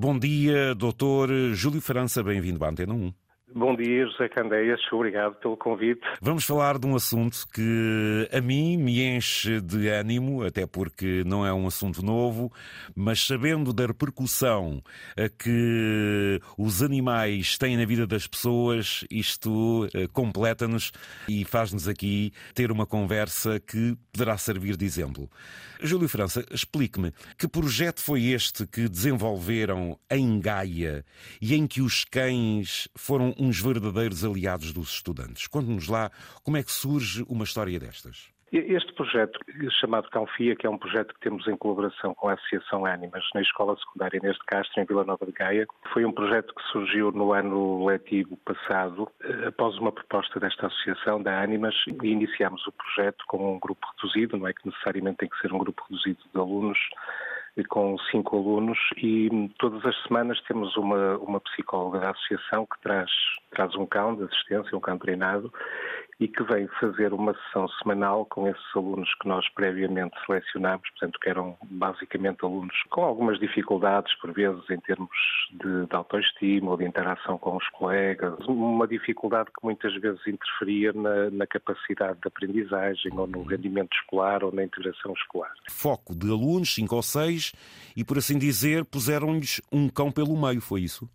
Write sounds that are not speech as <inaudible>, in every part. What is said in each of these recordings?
Bom dia, doutor Júlio França, bem-vindo à Antena 1. Bom dia, José Candeias, obrigado pelo convite. Vamos falar de um assunto que a mim me enche de ânimo, até porque não é um assunto novo, mas sabendo da repercussão que os animais têm na vida das pessoas, isto eh, completa-nos e faz-nos aqui ter uma conversa que poderá servir de exemplo. Júlio França, explique-me que projeto foi este que desenvolveram em Gaia e em que os cães foram uns verdadeiros aliados dos estudantes? Conte-nos lá como é que surge uma história destas. Este projeto, chamado Calfia, que é um projeto que temos em colaboração com a Associação Ánimas na Escola Secundária Neste Castro, em Vila Nova de Gaia, foi um projeto que surgiu no ano letivo passado, eh, após uma proposta desta associação, da Ánimas, e iniciámos o projeto com um grupo reduzido, não é que necessariamente tem que ser um grupo reduzido de alunos, com cinco alunos e todas as semanas temos uma, uma psicóloga da associação que traz, traz um cão de assistência, um cão treinado, e que vem fazer uma sessão semanal com esses alunos que nós previamente selecionámos, portanto, que eram basicamente alunos com algumas dificuldades, por vezes, em termos de, de autoestima ou de interação com os colegas, uma dificuldade que muitas vezes interferia na, na capacidade de aprendizagem ou no rendimento escolar ou na integração escolar. Foco de alunos, cinco ou seis, e por assim dizer, puseram-lhes um cão pelo meio, foi isso?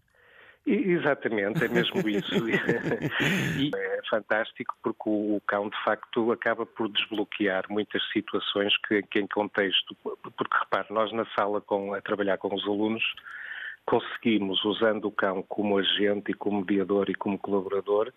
Exatamente, é mesmo isso. <laughs> e fantástico porque o cão, de facto, acaba por desbloquear muitas situações que, que em contexto. Porque, repare, nós na sala com, a trabalhar com os alunos conseguimos, usando o cão como agente e como mediador e como colaborador,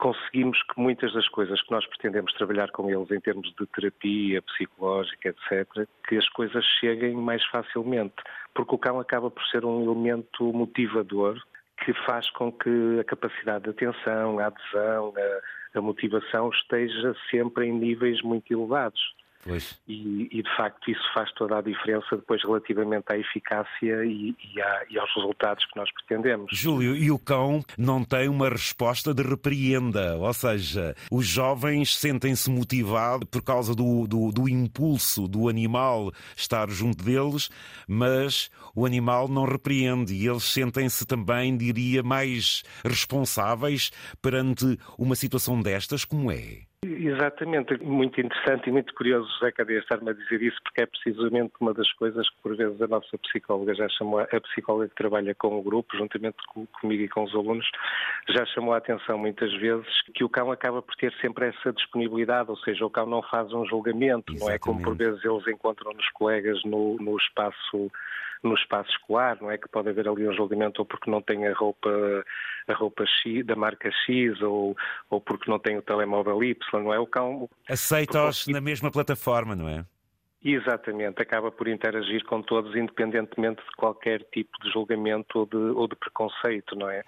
conseguimos que muitas das coisas que nós pretendemos trabalhar com eles em termos de terapia psicológica, etc., que as coisas cheguem mais facilmente, porque o cão acaba por ser um elemento motivador que faz com que a capacidade de atenção, a adesão, a, a motivação esteja sempre em níveis muito elevados. E, e, de facto isso faz toda a diferença depois relativamente à eficácia e, e, à, e, aos resultados que nós pretendemos. Júlio, e o cão não tem uma resposta de repreenda, ou seja, os jovens sentem-se motivados por causa do, do, do impulso do animal estar junto deles, mas o animal não repreende e eles sentem-se também, diria, mais responsáveis perante uma situação destas, como é? Exatamente, muito interessante e muito curioso, José Cadeia, estar-me a dizer isso, porque é precisamente uma das coisas que, por vezes, a nossa psicóloga já chamou, a psicóloga que trabalha com o grupo, juntamente comigo e com os alunos, já chamou a atenção muitas vezes que o cão acaba por ter sempre essa disponibilidade, ou seja, o cão não faz um julgamento, Exatamente. não é como por vezes eles encontram nos colegas no, no espaço no espaço escolar, não é que pode haver ali um julgamento ou porque não tem a roupa a roupa X, da marca X ou, ou porque não tem o telemóvel Y, não é? O cão aceita-os na mesma plataforma, não é? Exatamente, acaba por interagir com todos, independentemente de qualquer tipo de julgamento ou de, ou de preconceito, não é?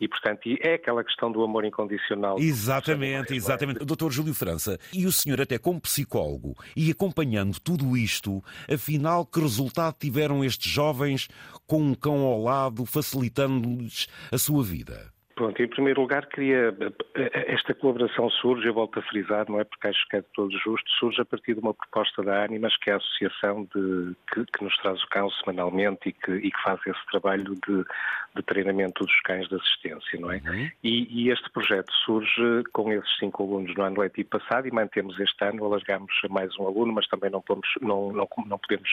E, portanto, é aquela questão do amor incondicional. Exatamente, exatamente. Doutor Júlio França, e o senhor, até como psicólogo, e acompanhando tudo isto, afinal, que resultado tiveram estes jovens com um cão ao lado, facilitando-lhes a sua vida? Pronto, em primeiro lugar, queria. Esta colaboração surge, eu volto a frisar, não é porque acho que é de todo justo, surge a partir de uma proposta da Animas, que é a associação de, que, que nos traz o cão semanalmente e que, e que faz esse trabalho de, de, treinamento dos cães de assistência, não é? Uhum. E, e, este projeto surge com esses cinco alunos no ano letivo passado e mantemos este ano, alargamos a mais um aluno, mas também não, podemos, não, não, não podemos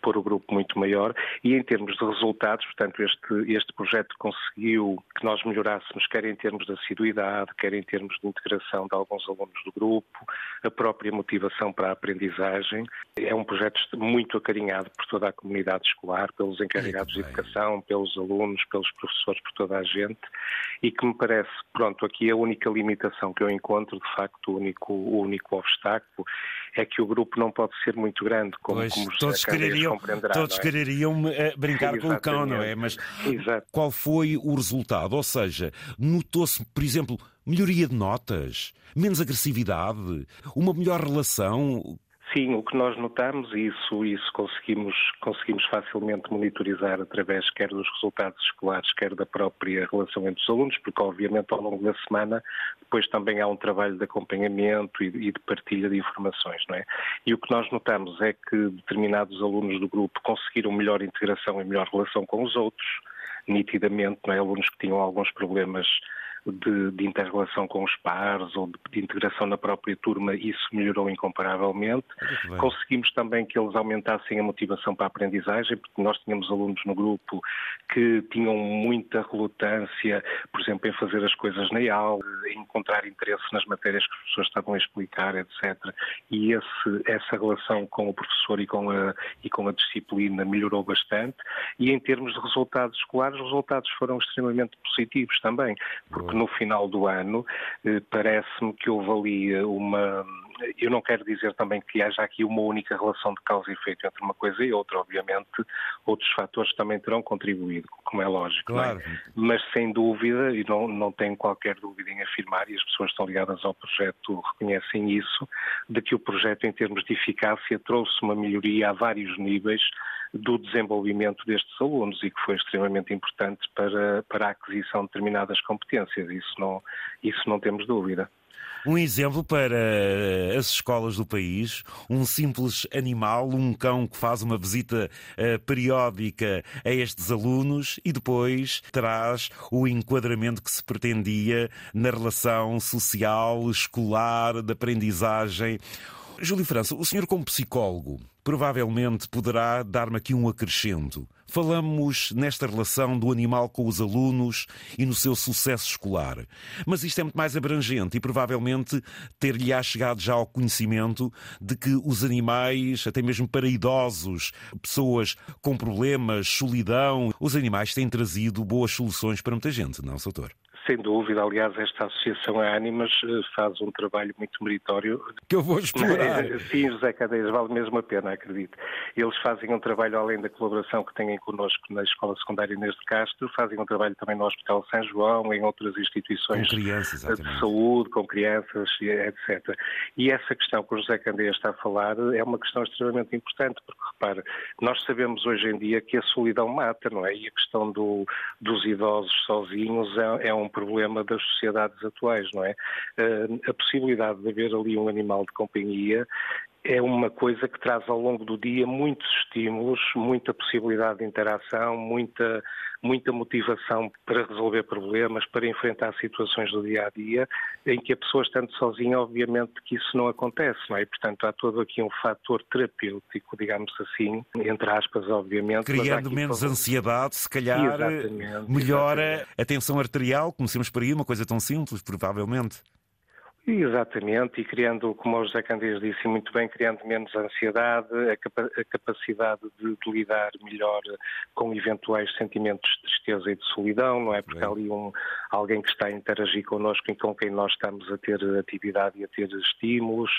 pôr o grupo muito maior. E em termos de resultados, portanto, este, este projeto conseguiu que nós melhorássemos avançássemos, quer em termos de assiduidade, quer em termos de integração de alguns alunos do grupo, a própria motivação para a aprendizagem. É um projeto muito acarinhado por toda a comunidade escolar, pelos encarregados de educação, pelos alunos, pelos professores, por toda a gente, e que me parece, pronto, aqui a única limitação que eu encontro, de facto, o único, o único obstáculo, é que o grupo não pode ser muito grande, como, pois, como todos quereriam, Todos é? quereriam uh, brincar com o cão, não é? Mas Exato. qual foi o resultado? Ou seja, notou-se, por exemplo, melhoria de notas, menos agressividade, uma melhor relação? Sim, o que nós notamos, e isso, isso conseguimos, conseguimos facilmente monitorizar através quer dos resultados escolares, quer da própria relação entre os alunos, porque obviamente ao longo da semana depois também há um trabalho de acompanhamento e, de partilha de informações, não é? E o que nós notamos é que determinados alunos do grupo conseguiram melhor integração e melhor relação com os outros, nitidamente, não é? Alunos que tinham alguns problemas de, de interrelação com os pares ou de, de, integração na própria turma, isso melhorou incomparavelmente. Conseguimos também que eles aumentassem a motivação para a aprendizagem, porque nós tínhamos alunos no grupo que tinham muita relutância, por exemplo, em fazer as coisas na aula, em encontrar interesse nas matérias que os professores estavam a explicar, etc. E esse, essa relação com o professor e com, a, e com a disciplina melhorou bastante. E em termos de resultados escolares, os resultados foram extremamente positivos também, porque no final do ano eh, parece-me que houve ali uma. Eu não quero dizer também que haja aqui uma única relação de causa e efeito entre uma coisa e outra, obviamente, outros fatores também terão contribuído, como é lógico. Claro. É? Mas sem dúvida, e não, não tenho qualquer dúvida em afirmar, e as pessoas que estão ligadas ao projeto reconhecem isso, de que o projeto, em termos de eficácia, trouxe uma melhoria a vários níveis do desenvolvimento destes alunos e que foi extremamente importante para, para a aquisição de determinadas competências. Isso não, isso não temos dúvida. Um exemplo para as escolas do país, um simples animal, um cão que faz uma visita uh, periódica a estes alunos e depois traz o enquadramento que se pretendia na relação social, escolar, de aprendizagem. Júlio França, o senhor como psicólogo provavelmente poderá dar-me aqui um acrescento. Falamos nesta relação do animal com os alunos e no seu sucesso escolar. Mas isto é muito mais abrangente e provavelmente ter-lhe-á chegado já ao conhecimento de que os animais, até mesmo para idosos, pessoas com problemas, solidão, os animais têm trazido boas soluções para muita gente, não, Soutor? Sem dúvida, aliás, esta Associação a Ánimas eh, faz um trabalho muito meritório. Que eu vou explorar. <laughs> Sim, José Cadeias, vale mesmo a pena, acredito. Eles fazem um trabalho, além da colaboração que têm connosco na Escola Secundária Inês de Castro, fazem um trabalho também no Hospital São João, em outras instituições crianças, de saúde, com crianças, etc. E essa questão que o José Candeias está a falar é uma questão extremamente importante, porque, repare, nós sabemos hoje em dia que a solidão mata, não é? E a questão do, dos idosos sozinhos é, é um problema das sociedades atuais, não é? Eh, a possibilidade de haver ali um animal de companhia é uma coisa que traz ao longo do dia muitos estímulos, muita possibilidade de interação, muita, muita motivação para resolver problemas, para enfrentar situações do dia a dia, em que a pessoa estando sozinha, obviamente que isso não acontece, não é? E, portanto, há todo aqui um fator terapêutico, digamos assim, entre aspas, obviamente. Criando menos todo... ansiedade, se calhar exatamente, melhora exatamente. a tensão arterial, comecemos por aí, uma coisa tão simples, provavelmente. Exatamente, e criando, como o José Candeias disse muito bem, criando menos ansiedade, a, capa a capacidade de, de, lidar melhor com eventuais sentimentos de tristeza e de solidão, não é? Porque há ali um, alguém que está a interagir connosco e com quem nós estamos a ter atividade e a ter estímulos,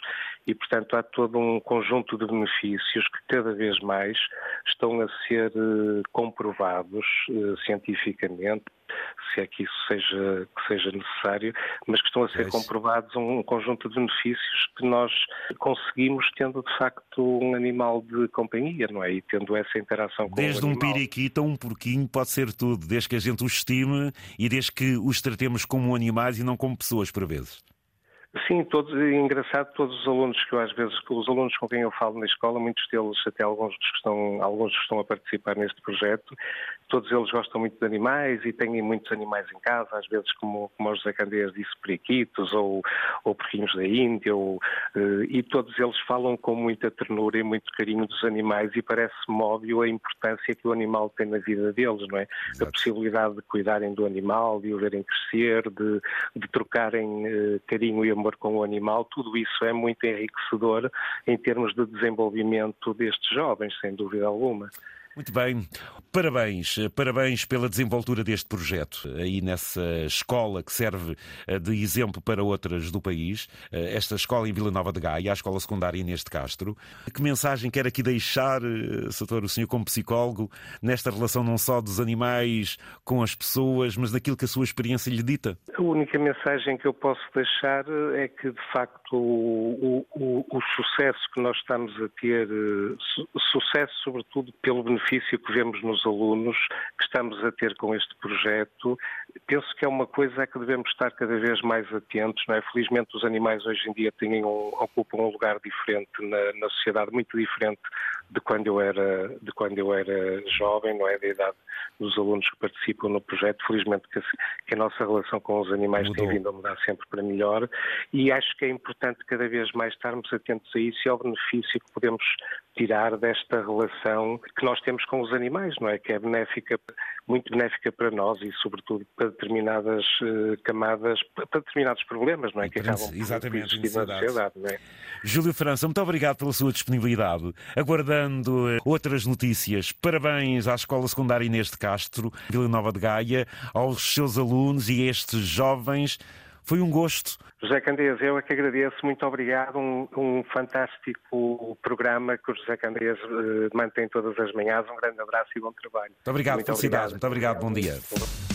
e portanto há todo um conjunto de benefícios que cada vez mais estão a ser eh, comprovados uh, cientificamente se é que isso seja, que seja necessário, mas que estão a ser comprovados um conjunto de benefícios que nós conseguimos tendo de facto um animal de companhia, não é? E tendo essa interação com Desde o um periquito a um porquinho pode ser tudo, desde que a gente os estime e desde que os tratemos como animais e não como pessoas por vezes. Sim, todos, é engraçado, todos os alunos que eu às vezes, os alunos com quem eu falo na escola, muitos deles, até alguns que estão, alguns que estão a participar neste projeto, todos eles gostam muito de animais e têm muitos animais em casa, às vezes como, como o José Candeias disse, periquitos ou, ou porquinhos da Índia, ou, uh, e todos eles falam com muita ternura e muito carinho dos animais e parece-me óbvio a importância que o animal tem na vida deles, não é? Exato. A possibilidade de cuidarem do animal, de o verem crescer, de, de trocarem uh, carinho e amor com o animal, tudo isso é muito enriquecedor em termos de desenvolvimento destes jovens, sem dúvida alguma. Muito bem, parabéns, parabéns pela desenvoltura deste projeto aí nessa escola que serve eh, de exemplo para outras do país, eh, esta escola em Vila Nova de Gaia, a escola secundária Inês de Castro. Que mensagem quer aqui deixar, eh, Sator, o senhor como psicólogo, nesta relação não só dos animais com as pessoas, mas daquilo que a sua experiência lhe dita? A única mensagem que eu posso deixar é que, de facto, o, o, o sucesso que nós estamos a ter, su sucesso sobretudo pelo benefício benefício que vemos nos alunos que estamos a ter com este projeto. Penso que é uma coisa a que devemos estar cada vez mais atentos. Não é? Felizmente os animais hoje em dia têm um, ocupam um lugar diferente na, na, sociedade, muito diferente de quando eu era de quando eu era jovem, não é da idade dos alunos que participam no projeto. Felizmente que a, que a nossa relação com os animais Mudou. tem vindo a mudar sempre para melhor e acho que é importante cada vez mais estarmos atentos a isso e ao benefício que podemos tirar desta relação que nós temos com os animais, não é? Que é benéfica, muito benéfica para nós e, sobretudo, para determinadas uh, camadas, para determinados problemas, não é? Que acabam por Exatamente, na sociedade, não é? Júlio França, muito obrigado pela sua disponibilidade. Aguardando uh, outras notícias, parabéns à Escola Secundária Inês de Castro, Vila Nova de Gaia, aos seus alunos e estes jovens. Foi um gosto. José Candeias, eu é que agradeço, muito obrigado. Um, um fantástico programa que o José Candeias uh, mantém todas as manhãs. Um grande abraço e bom trabalho. Muito obrigado, muito felicidades. Obrigado. Muito obrigado, bom dia.